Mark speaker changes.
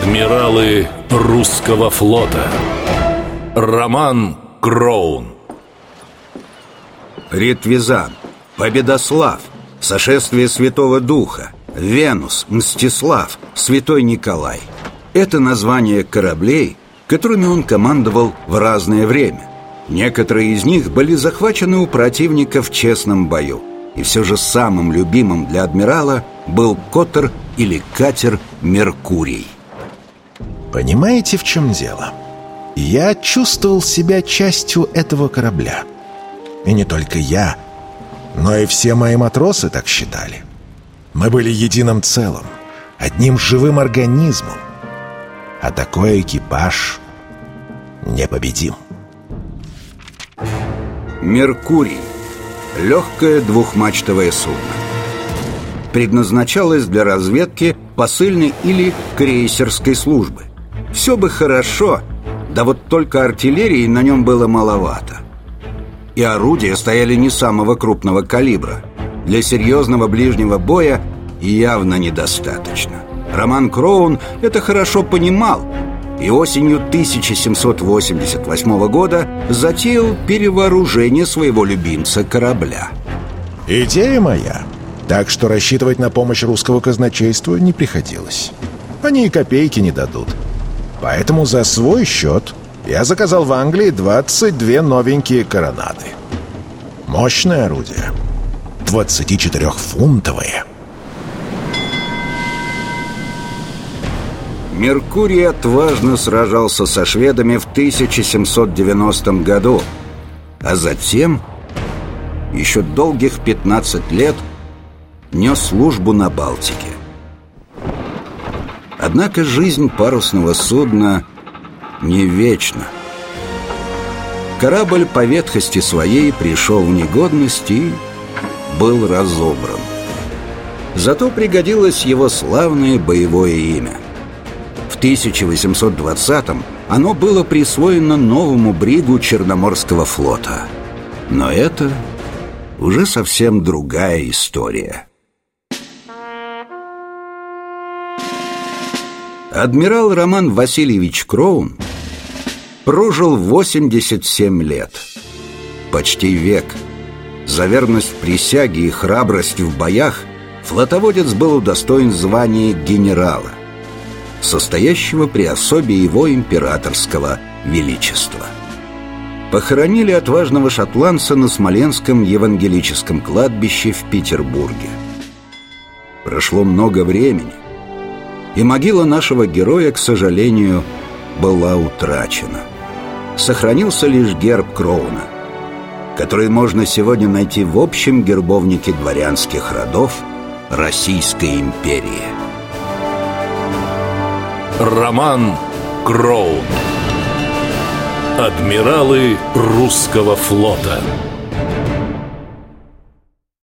Speaker 1: Адмиралы русского флота. Роман Кроун
Speaker 2: Ретвизан, Победослав, Сошествие Святого Духа, Венус, Мстислав, Святой Николай. Это названия кораблей, которыми он командовал в разное время. Некоторые из них были захвачены у противника в честном бою. И все же самым любимым для адмирала был Котор или катер «Меркурий»
Speaker 3: Понимаете, в чем дело? Я чувствовал себя частью этого корабля. И не только я, но и все мои матросы так считали. Мы были единым целым, одним живым организмом. А такой экипаж непобедим.
Speaker 2: «Меркурий» — легкое двухмачтовое судно. Предназначалось для разведки посыльной или крейсерской службы. Все бы хорошо, да вот только артиллерии на нем было маловато. И орудия стояли не самого крупного калибра. Для серьезного ближнего боя явно недостаточно. Роман Кроун это хорошо понимал и осенью 1788 года затеял перевооружение своего любимца корабля.
Speaker 3: Идея моя. Так что рассчитывать на помощь русского казначейства не приходилось. Они и копейки не дадут. Поэтому за свой счет я заказал в Англии 22 новенькие коронады. Мощное орудие. 24-фунтовые.
Speaker 2: Меркурий отважно сражался со шведами в 1790 году, а затем еще долгих 15 лет нес службу на Балтике. Однако жизнь парусного судна не вечна. Корабль по ветхости своей пришел в негодность и был разобран. Зато пригодилось его славное боевое имя. В 1820-м оно было присвоено новому бригу Черноморского флота. Но это уже совсем другая история. Адмирал Роман Васильевич Кроун прожил 87 лет. Почти век. За верность присяге и храбрость в боях флотоводец был удостоен звания генерала, состоящего при особе его императорского величества. Похоронили отважного шотландца на Смоленском евангелическом кладбище в Петербурге. Прошло много времени – и могила нашего героя, к сожалению, была утрачена. Сохранился лишь герб Кроуна, который можно сегодня найти в общем гербовнике дворянских родов Российской империи.
Speaker 1: Роман Кроун Адмиралы русского флота